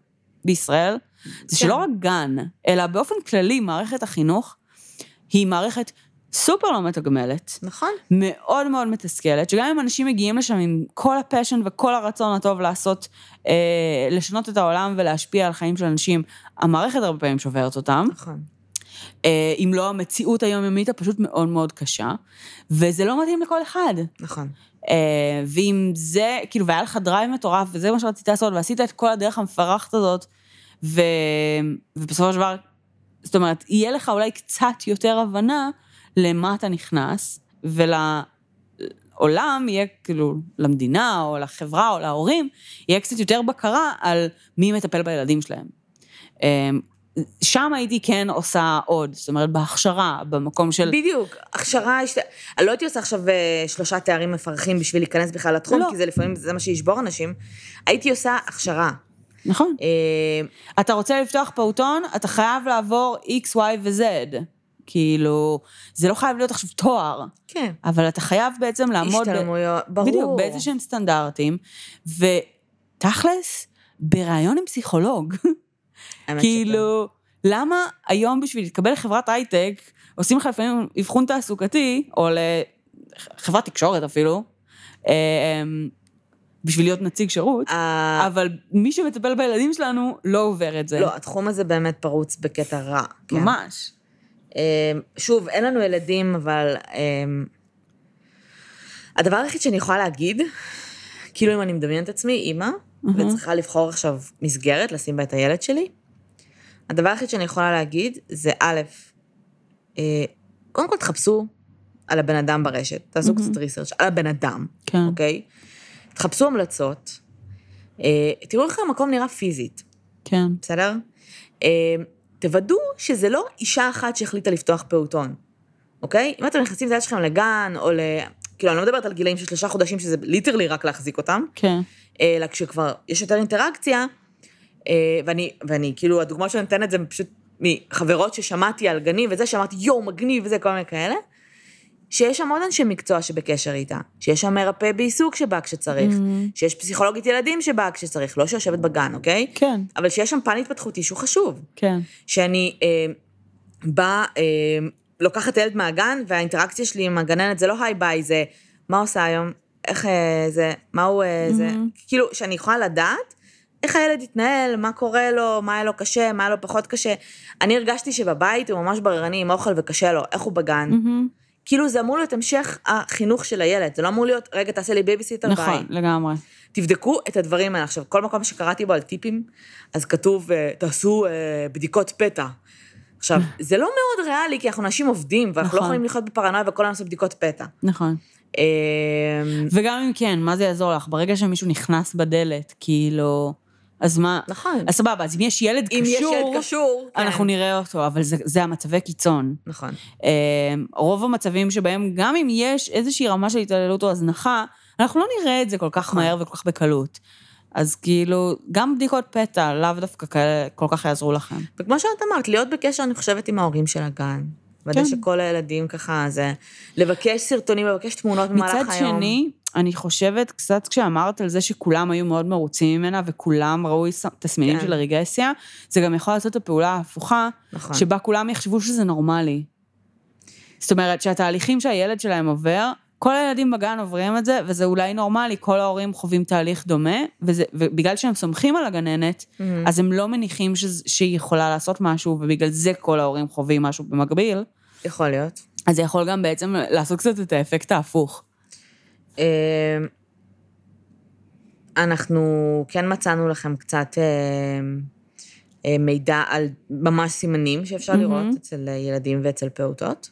בישראל, זה כן. שלא רק גן, אלא באופן כללי, מערכת החינוך היא מערכת סופר לא מתגמלת, נכון. מאוד מאוד מתסכלת, שגם אם אנשים מגיעים לשם עם כל הפשן וכל הרצון הטוב לעשות, אה, לשנות את העולם ולהשפיע על חיים של אנשים, המערכת הרבה פעמים שוברת אותם. נכון. אה, אם לא המציאות היומיומית הפשוט מאוד מאוד קשה, וזה לא מתאים לכל אחד. נכון. אה, ואם זה, כאילו, והיה לך drive מטורף, וזה מה שרצית לעשות, ועשית את כל הדרך המפרכת הזאת, ו... ובסופו של דבר, זאת אומרת, יהיה לך אולי קצת יותר הבנה למה אתה נכנס, ולעולם יהיה, כאילו, למדינה, או לחברה, או להורים, יהיה קצת יותר בקרה על מי מטפל בילדים שלהם. אה, שם הייתי כן עושה עוד, זאת אומרת, בהכשרה, במקום של... בדיוק, הכשרה, השת... אני לא הייתי עושה עכשיו אה, שלושה תארים מפרכים בשביל להיכנס בכלל לתחום, לא. כי זה לפעמים, זה מה שישבור אנשים. הייתי עושה הכשרה. נכון. אה, אתה רוצה לפתוח פעוטון, אתה חייב לעבור X, Y ו-Z. כאילו, זה לא חייב להיות עכשיו תואר, כן. אבל אתה חייב בעצם לעמוד... ב- השתלמויות, ברור. בדיוק, באיזה שהם סטנדרטים, ותכלס, בריאיון עם פסיכולוג, כאילו, למה היום בשביל להתקבל לחברת הייטק, עושים לך לפעמים אבחון תעסוקתי, או לחברת תקשורת אפילו, אה, בשביל להיות נציג שירות, שכן. ה- אבל מי שמטפל בילדים שלנו לא עובר את זה. לא, התחום הזה באמת פרוץ בקטע רע. כן. ממש. אה, שוב, אין לנו ילדים, אבל... אה, הדבר היחיד שאני יכולה להגיד, כאילו אם אני מדמיינת עצמי, אימא, מהמם. וצריכה לבחור עכשיו מסגרת, לשים בה את הילד שלי, הדבר היחיד שאני יכולה להגיד זה א', אה, קודם כל תחפשו על הבן אדם ברשת, תעשו מהמם. קצת ריסרצ' על הבן אדם, כן. אוקיי? תחפשו המלצות, אה, תראו איך המקום נראה פיזית. כן. בסדר? תוודאו שזה לא אישה אחת שהחליטה לפתוח פעוטון, אוקיי? אם אתם נכנסים את הילד שלכם לגן, או ל... כאילו, אני לא מדברת על גילאים של שלושה חודשים, שזה ליטרלי רק להחזיק אותם, כן. אלא כשכבר יש יותר אינטראקציה, אה, ואני, ואני, כאילו, הדוגמה שאני נותנת זה פשוט מחברות ששמעתי על גנים וזה, שאמרתי, יואו, מגניב וזה, כל מיני כאלה, שיש שם עוד אנשי מקצוע שבקשר איתה, שיש שם מרפא בעיסוק שבא כשצריך, Mhm. שיש פסיכולוגית ילדים שבאה כשצריך, לא שיושבת בגן, אוקיי? כן, אבל שיש שם פן התפתחותי שהוא חשוב. כן. שאני אה, באה, אה, לוקחת ילד מהגן, והאינטראקציה שלי עם הגננת זה לא היי ביי, זה מה עושה היום, איך אה, זה, מה הוא אה, זה, מהמם. כאילו, שאני יכולה לדעת איך הילד התנהל, מה קורה לו, מה היה לו קשה, מה היה לו פחות קשה. אני הרגשתי שבבית הוא ממש בררני עם אוכל וקשה לו, איך הוא בגן. מהמם. כאילו זה אמור להיות המשך החינוך של הילד, זה לא אמור להיות, רגע, תעשה לי בייביסיטר, ביי. נכון, לגמרי. תבדקו את הדברים האלה. עכשיו, כל מקום שקראתי בו על טיפים, אז כתוב, אה, תעשו אה, בדיקות פתע. עכשיו, זה לא מאוד ריאלי, כי אנחנו אנשים עובדים, ואנחנו לא נכון. יכולים לחיות בפרנויה וכל היום לעשות בדיקות פתע. נכון. אה, וגם אם כן, מה זה יעזור לך? ברגע שמישהו נכנס בדלת, כאילו... אז מה... נכון. אז סבבה, אז אם יש ילד אם יש קשור, ילד קשור, כן. אנחנו נראה אותו, אבל זה, זה המצבי קיצון. נכון. אה, רוב המצבים שבהם, גם אם יש איזושהי רמה של התעללות או הזנחה, אנחנו לא נראה את זה כל כך נכון. מהר וכל כך בקלות. אז כאילו, גם בדיקות פתע לאו דווקא כאלה כל כך יעזרו לכם. וכמו שאת אמרת, להיות בקשר, אני חושבת, עם ההורים של הגן. ודאי כן. שכל הילדים ככה, זה לבקש סרטונים, לבקש תמונות במהלך היום. מצד שני, אני חושבת, קצת כשאמרת על זה שכולם היו מאוד מרוצים ממנה וכולם ראו תסמינים כן. של הרגסיה, זה גם יכול לעשות את הפעולה ההפוכה, נכון. שבה כולם יחשבו שזה נורמלי. זאת אומרת, שהתהליכים שהילד שלהם עובר, כל הילדים בגן עוברים את זה, וזה אולי נורמלי, כל ההורים חווים תהליך דומה, וזה, ובגלל שהם סומכים על הגננת, Mhm. אז הם לא מניחים שזה, שהיא יכולה לעשות משהו, ובגלל זה כל ההורים חווים משהו במקביל, יכול להיות. אז זה יכול גם בעצם לעשות קצת את האפקט ההפוך. אה, אנחנו כן מצאנו לכם קצת אה, אה, מידע על ממש סימנים שאפשר מהמם. לראות אצל ילדים ואצל פעוטות.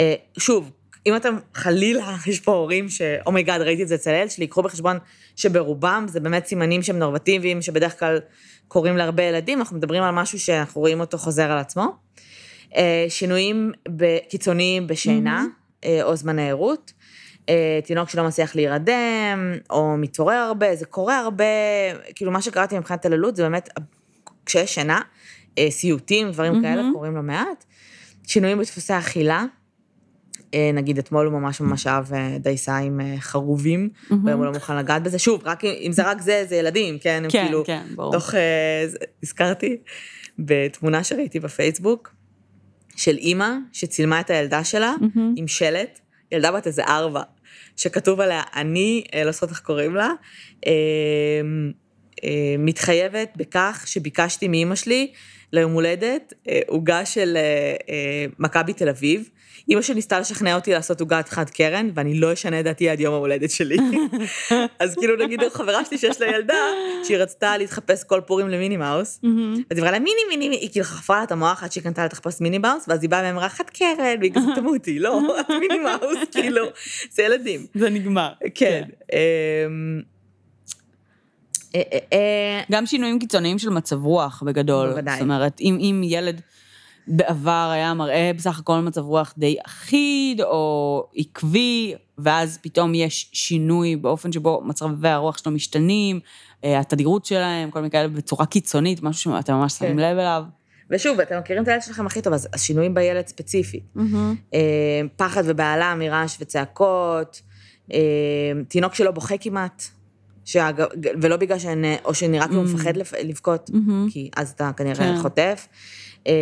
אה, שוב, אם אתם חלילה, יש פה הורים ש... oh my god, ראיתי את זה אצל הילד שלי, קחו בחשבון שברובם זה באמת סימנים שהם נורמטיביים, שבדרך כלל קורים להרבה ילדים, אנחנו מדברים על משהו שאנחנו רואים אותו חוזר על עצמו. אה, שינויים קיצוניים בשינה, אה, או זמני ערות. אה, תינוק שלא מצליח להירדם, או מתעורר הרבה, זה קורה הרבה, כאילו מה שקראתי מבחינת התעללות זה באמת, כשיש שינה, אה, סיוטים, דברים כאלה קורים לא מעט. שינויים בדפוסי אכילה, אה, נגיד אתמול הוא ממש ממש אהב אה, דייסה עם חרובים, והיום הוא לא מוכן לגעת בזה. שוב, רק אם זה רק זה, זה ילדים, כן? הם כן, כאילו, כן, ברור. תוך, הזכרתי בתמונה שראיתי בפייסבוק, של אימא שצילמה את הילדה שלה מהמם. עם שלט, ילדה בת איזה ארבע, שכתוב עליה, אני, אה, לא זוכרת איך קוראים לה, אה, אה, מתחייבת בכך שביקשתי מאימא שלי ליום הולדת עוגה של מכבי תל אביב. אימא שלי ניסתה לשכנע אותי לעשות עוגת חד קרן, ואני לא אשנה את דעתי עד יום ההולדת שלי. אז כאילו נגיד חברה שלי שיש לה ילדה, שהיא רצתה להתחפש כל פורים למיני מאוס. אז היא אמרה לה מיני מיני, מיני", היא כאילו חפרה לה את המוח עד שהיא קנתה לה תחפש מיני מאוס, ואז היא באה ואמרה חד קרן, והיא כזה תמותי, לא, את מיני מאוס, כאילו, זה ילדים. זה נגמר. כן. אמ, אה, אה, אה, גם שינויים קיצוניים של מצב רוח בגדול. בוודאי. זאת אומרת, אם, אם ילד בעבר היה מראה בסך הכל מצב רוח די אחיד או עקבי, ואז פתאום יש שינוי באופן שבו מצבי הרוח שלו משתנים, אה, התדירות שלהם, כל מיני כאלה בצורה קיצונית, משהו שאתם ממש שמים כן. לב אליו. ושוב, אתם מכירים את הילד שלכם הכי טוב, אז השינויים בילד ספציפית. אה, פחד ובהלה מרעש וצעקות, אה, תינוק שלא בוכה כמעט, שאגב, ולא בגלל שאני, או שנראה כאילו הוא מפחד לבכות, מהמם. כי אז אתה כנראה כן. חוטף. אה,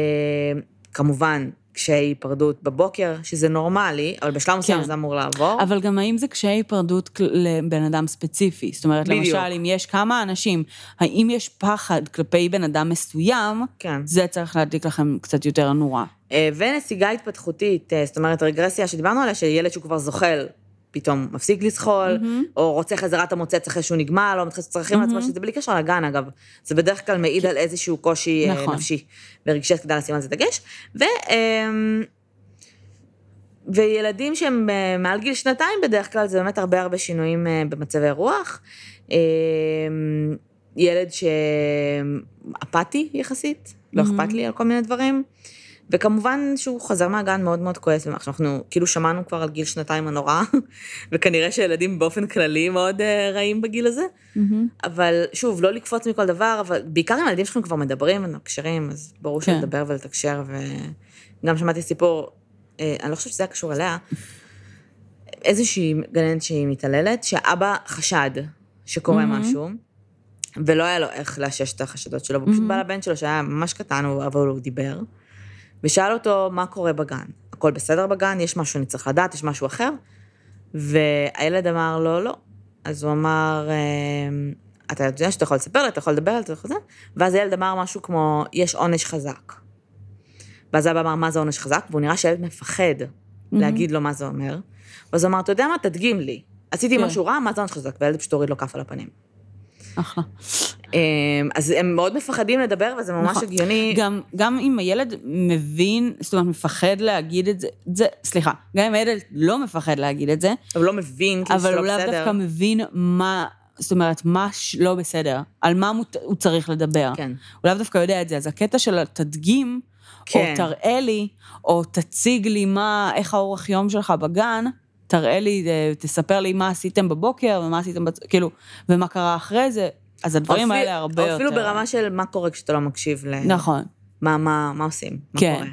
כמובן, קשיי היפרדות בבוקר, שזה נורמלי, אבל בשלב מסוים כן. זה אמור לעבור. אבל גם האם זה קשיי היפרדות לבן אדם ספציפי? זאת אומרת, בדיוק. למשל, אם יש כמה אנשים, האם יש פחד כלפי בן אדם מסוים, כן. זה צריך להדליק לכם קצת יותר נורה. אה, ונסיגה התפתחותית, אה, זאת אומרת, רגרסיה שדיברנו עליה, שילד שהוא כבר זוחל, פתאום מפסיק לזחול, או רוצה חזרת המוצץ אחרי שהוא נגמל, או מתחיל צרכים לעצמו, שזה בלי קשר לגן, אגב. זה בדרך כלל מעיד על איזשהו קושי אה, נכון. נפשי ורגשי, כדאי לשים על זה דגש. ו... אמ, וילדים שהם אה, מעל גיל שנתיים בדרך כלל, זה באמת הרבה הרבה שינויים אה, במצבי רוח. אמ, ילד שאפאתי יחסית, לא אכפת לי על כל מיני דברים. וכמובן שהוא חוזר מהגן מאוד מאוד כועס, אנחנו כאילו שמענו כבר על גיל שנתיים הנורא, וכנראה שילדים באופן כללי מאוד אה, רעים בגיל הזה. אבל שוב, לא לקפוץ מכל דבר, אבל בעיקר אם הילדים שלכם כבר מדברים ומקשרים, אז ברור כן. שלדבר ולתקשר, וגם שמעתי סיפור, אה, אני לא חושבת שזה היה קשור אליה, איזושהי גננת שהיא מתעללת, שהאבא חשד שקורה מהמם. משהו, ולא היה לו איך לאשש את החשדות שלו, והוא פשוט בא לבן שלו שהיה ממש קטן, הוא- אבל הוא דיבר, ושאל אותו מה קורה בגן. הכל בסדר בגן? יש משהו שאני צריך לדעת? יש משהו אחר? והילד אמר לו, לא. אז הוא אמר, "אמ, אתה יודע שאתה יכול לספר לי, אתה יכול לדבר על זה, זה? ואז הילד אמר משהו כמו, יש עונש חזק. ואז אבא אמר, מה זה עונש חזק? והוא נראה שהילד מפחד להגיד לו מה זה אומר. ואז הוא אמר, אתה יודע מה, תדגים לי. עשיתי כן. משהו רע, מה זה עונש חזק? והילד פשוט הוריד לו כף על הפנים. אחלה. אמ, אז הם מאוד מפחדים לדבר, וזה ממש נכון. הגיוני. גם, גם אם הילד מבין, זאת אומרת, מפחד להגיד את זה, זה, סליחה, גם אם הילד לא מפחד להגיד את זה, הוא לא מבין, כאילו אבל שזה הוא לא לאו בסדר. דווקא מבין מה, זאת אומרת, מה לא בסדר, על מה מות- הוא צריך לדבר. כן. הוא לאו דווקא יודע את זה, אז הקטע של התדגים, כן. או תראה לי, או תציג לי מה, איך האורח יום שלך בגן, תראה לי, אה, תספר לי מה עשיתם בבוקר, ומה עשיתם. כאילו, ומה קרה אחרי זה, אז הדברים אפילו- האלה הרבה או יותר... אפילו ברמה של מה קורה כשאתה לא מקשיב ל... נכון. מה, מה, מה עושים? מה כן. קורה?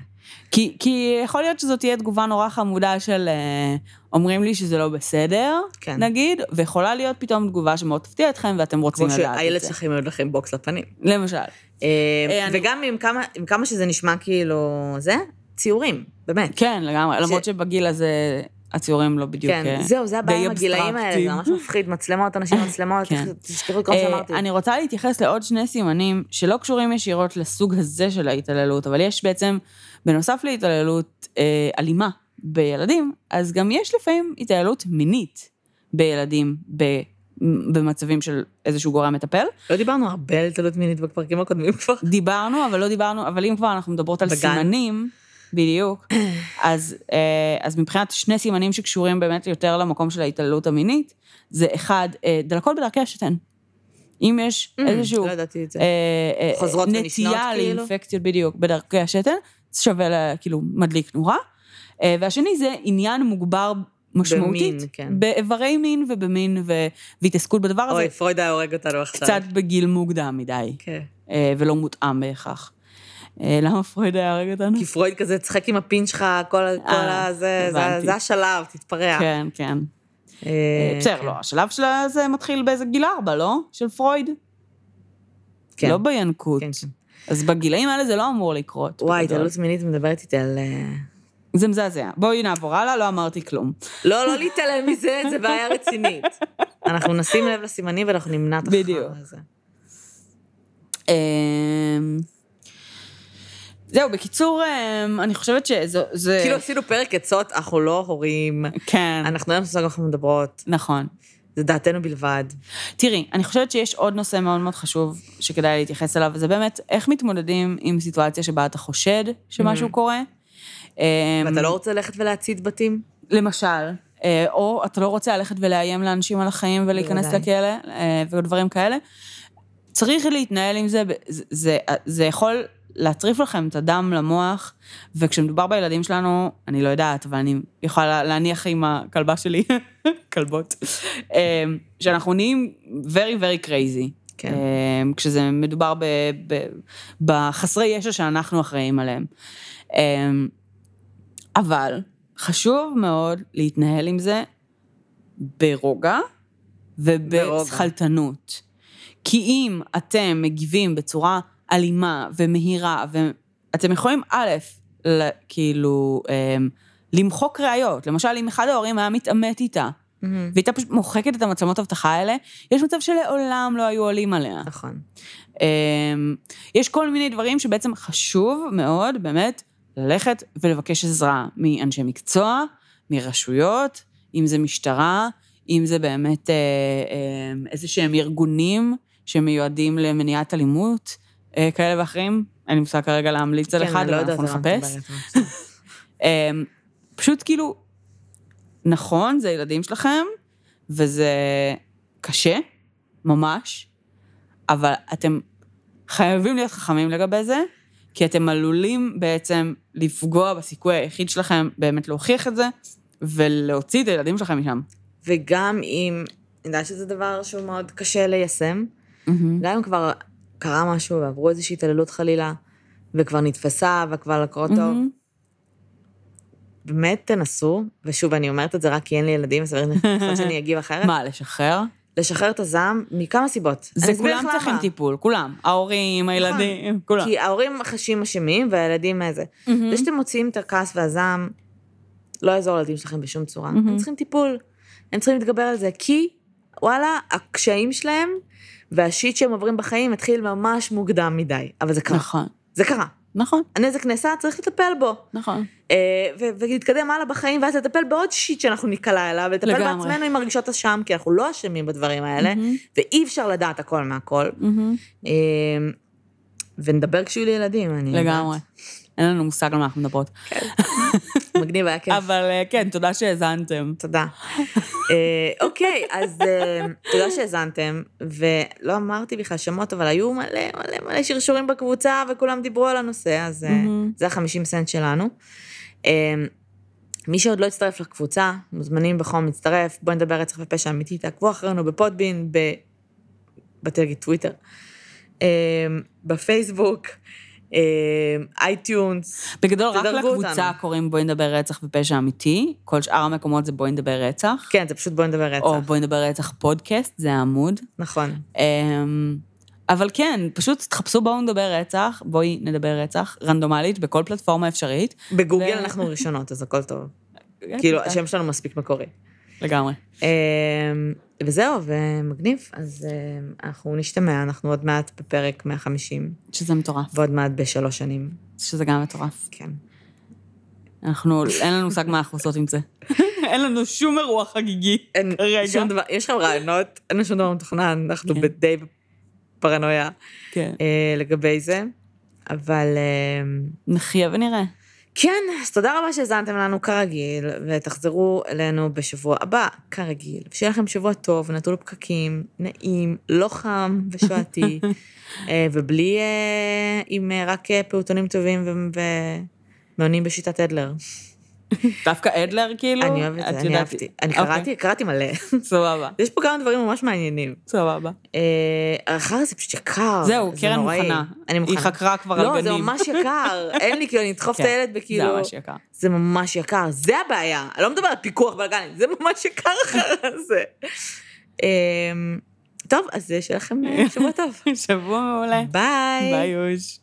כי, כי יכול להיות שזאת תהיה תגובה נורא חמודה של אה, אומרים לי שזה לא בסדר, כן. נגיד, ויכולה להיות פתאום תגובה שמאוד תפתיע אתכם ואתם רוצים כמו לדעת שהילד את זה. שלכם יורד לכם בוקס לפנים. למשל. אה, אני- וגם עם כמה, עם כמה שזה נשמע כאילו, זה, ציורים, באמת. כן, לגמרי, למרות שבגיל הזה הציורים לא בדיוק... כן, אה, זהו, זה הבעיה די עם הגילאים האלה, אבסטרקטיים. זה ממש מפחיד, מצלמות, אנשים מצלמות, כן. תזכרו מה אה, שאמרתי. אני רוצה להתייחס לעוד שני סימנים שלא קשורים ישירות לסוג הזה של ההתעללות, אבל יש בעצם, בנוסף להתעללות אה, אלימה בילדים, אז גם יש לפעמים התעללות מינית בילדים ב, במצבים של איזשהו גורם מטפל. לא דיברנו הרבה על התעללות מינית בפרקים הקודמים כבר. דיברנו, אבל לא דיברנו, אבל אם כבר אנחנו מדברות על בגן. סימנים, בדיוק, אז, אה, אז מבחינת שני סימנים שקשורים באמת יותר למקום של ההתעללות המינית, זה אחד, אה, דלקות בדרכי השתן. אם יש איזשהו... לא ידעתי את זה. אה, אה, חוזרות ונשנות, נטייה כאילו? לאינפקציות בדיוק בדרכי השתן, זה שווה לה, כאילו, מדליק נורה. אה, והשני זה עניין מוגבר משמעותית. במין, כן. באיברי מין ובמין ו- והתעסקות בדבר הזה, אוי, פרויד היה הורג אותנו עכשיו. קצת בגיל מוקדם מדי, כן. אה, ולא מותאם בהכרח. אה, למה פרויד היה הורג אותנו? כי פרויד כזה, צחק עם הפין שלך, כל כל אה, זה- השלב, תתפרע. כן, כן. אה, בסדר, כן. לא, השלב של זה מתחיל באיזה גיל ארבע, לא? של פרויד. כן. לא בינקות. כן, כן. אז בגילאים האלה זה לא אמור לקרות. וואי. התעללות מינית מדברת איתי על... זה מזעזע. בואי נעבור הלאה, לא אמרתי כלום. לא, לא להתעלם מזה, זה בעיה רצינית. אנחנו נשים לב לסימנים ואנחנו נמנע את החרא בדיוק. הזה. אמ, זהו, בקיצור, אמ, אני חושבת שזה... זה- כאילו עשינו פרק עצות, אנחנו לא הורים, כן, אנחנו לא מושג אנחנו מדברות, נכון. זה דעתנו בלבד. תראי, אני חושבת שיש עוד נושא מאוד מאוד חשוב שכדאי להתייחס אליו, וזה באמת איך מתמודדים עם סיטואציה שבה אתה חושד שמשהו קורה. אמ, ואתה לא רוצה ללכת ולהצית בתים? למשל, אה, או אתה לא רוצה ללכת ולאיים לאנשים על החיים ולהיכנס. לכלא, אה, ודברים כאלה. צריך להתנהל עם זה, זה, זה, זה יכול להטריף לכם את הדם למוח, וכשמדובר בילדים שלנו, אני לא יודעת, אבל אני יכולה להניח עם הכלבה שלי, כלבות, אה, שאנחנו נהיים very very crazy. כן. אה, כשזה מדובר ב, ב, בחסרי ישע שאנחנו אחראים עליהם. אה, אבל חשוב מאוד להתנהל עם זה ברוגע ובשכלתנות. כי אם אתם מגיבים בצורה אלימה ומהירה, ואתם יכולים, א', ל- כאילו, אמ, למחוק ראיות. למשל, אם אחד ההורים היה מתעמת איתה, מהמם. והייתה פשוט מוחקת את המצלמות אבטחה האלה, יש מצב שלעולם לא היו עולים עליה. נכון. אמ, יש כל מיני דברים שבעצם חשוב מאוד, באמת, ללכת ולבקש עזרה מאנשי מקצוע, מרשויות, אם זה משטרה, אם זה באמת אה, אה, איזה שהם ארגונים שמיועדים למניעת אלימות, כאלה ואחרים. אין לי מושג כרגע להמליץ על כן, אחד, לא אבל אנחנו נחפש. אמ, פשוט כאילו, נכון, זה ילדים שלכם, וזה קשה, ממש, אבל אתם חייבים להיות חכמים לגבי זה, כי אתם עלולים בעצם לפגוע בסיכוי היחיד שלכם באמת להוכיח את זה, ולהוציא את הילדים שלכם משם. וגם אם, אני יודעת שזה דבר שהוא מאוד קשה ליישם, גם אם כבר קרה משהו ועברו איזושהי התעללות חלילה, וכבר נתפסה וכבר לקרוא טוב, מהמם. באמת תנסו, ושוב, אני אומרת את זה רק כי אין לי ילדים, אז יכול שאני אגיב אחרת, מה, לשחרר? לשחרר את הזעם מכמה סיבות. אני זה כולם צריכים למה. טיפול, כולם. ההורים, הילדים, כולם. כי ההורים חשים אשמים והילדים איזה. מהמם. זה שאתם מוציאים את הכעס והזעם, לא יעזור לילדים שלכם בשום צורה. מהמם. הם צריכים טיפול, הם צריכים להתגבר על זה, כי וואלה, הקשיים שלהם והשיט שהם עוברים בחיים התחיל ממש מוקדם מדי, אבל זה קרה. נכון. זה קרה. נכון, הנזק נעשה, צריך לטפל בו. נכון. אה, ו- ולהתקדם הלאה בחיים, ואז לטפל בעוד שיט שאנחנו ניקלע אליו, ולטפל לגמרי. בעצמנו עם הרגשות אשם, כי אנחנו לא אשמים בדברים האלה, מהמם. ואי אפשר לדעת הכל מהכל. אה, ונדבר כשיהיו לי ילדים, אני יודעת. אין לנו מושג על מה אנחנו מדברות. מגניב, היה כיף. אבל אה, כן, תודה שהאזנתם. תודה. אה, אוקיי, אז אה, תודה שהאזנתם, ולא אמרתי בכלל שמות, אבל היו מלא מלא מלא שרשורים בקבוצה, וכולם דיברו על הנושא, אז. זה ה-50 סנט שלנו. מי שעוד לא הצטרף לקבוצה, מוזמנים בחום להצטרף, בואו נדבר רצח ופשע אמיתי, תעקבו אחרינו ב Podbean, ב... באתי להגיד טוויטר, בפייסבוק, iTunes, בגדול, רק לקבוצה אותנו. קוראים בואי נדבר רצח ופשע אמיתי, כל שאר המקומות זה בואי נדבר רצח. כן, זה פשוט בואו נדבר רצח, או בואי נדבר רצח פודקאסט, זה העמוד. נכון. אמ, אבל כן, פשוט תחפשו בואו נדבר רצח, בואי נדבר רצח, רנדומלית, בכל פלטפורמה אפשרית. בגוגל ו- אנחנו ראשונות, אז הכל טוב. כאילו, השם שלנו מספיק מקורי. לגמרי. אמ, וזהו, ומגניב, אז אמ, אנחנו נשתמע, אנחנו עוד מעט בפרק 150, שזה מטורף, ועוד מעט בשלוש שנים, שזה גם מטורף. כן. אנחנו, אין לנו מושג מה אנחנו עושות עם זה. אין לנו שום אירוע חגיגי אין כרגע. שום דבר, יש לכם רעיונות, אין לנו שום דבר מתוכנן, אנחנו כן. בדי פרנויה כן. אה, לגבי זה, אבל אמ, נחיה ונראה. כן, אז תודה רבה שהאזנתם לנו כרגיל, ותחזרו אלינו בשבוע הבא, כרגיל. שיהיה לכם שבוע טוב, נטול פקקים, נעים, לא חם ושעתי, אה, ובלי, אה, עם אה, רק פעוטונים טובים ומעונים בשיטת אדלר. דווקא אדלר, כאילו? אני אוהבת את זה, אני אהבתי. אני אוקיי, קראתי, קראתי מלא. סבבה, יש פה כמה דברים ממש מעניינים. סבבה. אה, אחר זה פשוט יקר. זהו, זה קרן. מוכנה. אני מוכנה. היא חקרה כבר על גנים. לא, זה ממש יקר. אין לי, כאילו, אני אדחוף את כן, הילד בכאילו... זה ממש יקר. זה ממש יקר, זה הבעיה. אני לא מדבר על פיקוח בלגנים, זה ממש יקר אחר זה. אמ, טוב, אז שיהיה לכם אה, שבוע טוב. שבוע מעולה. ביי. ביי, יוש.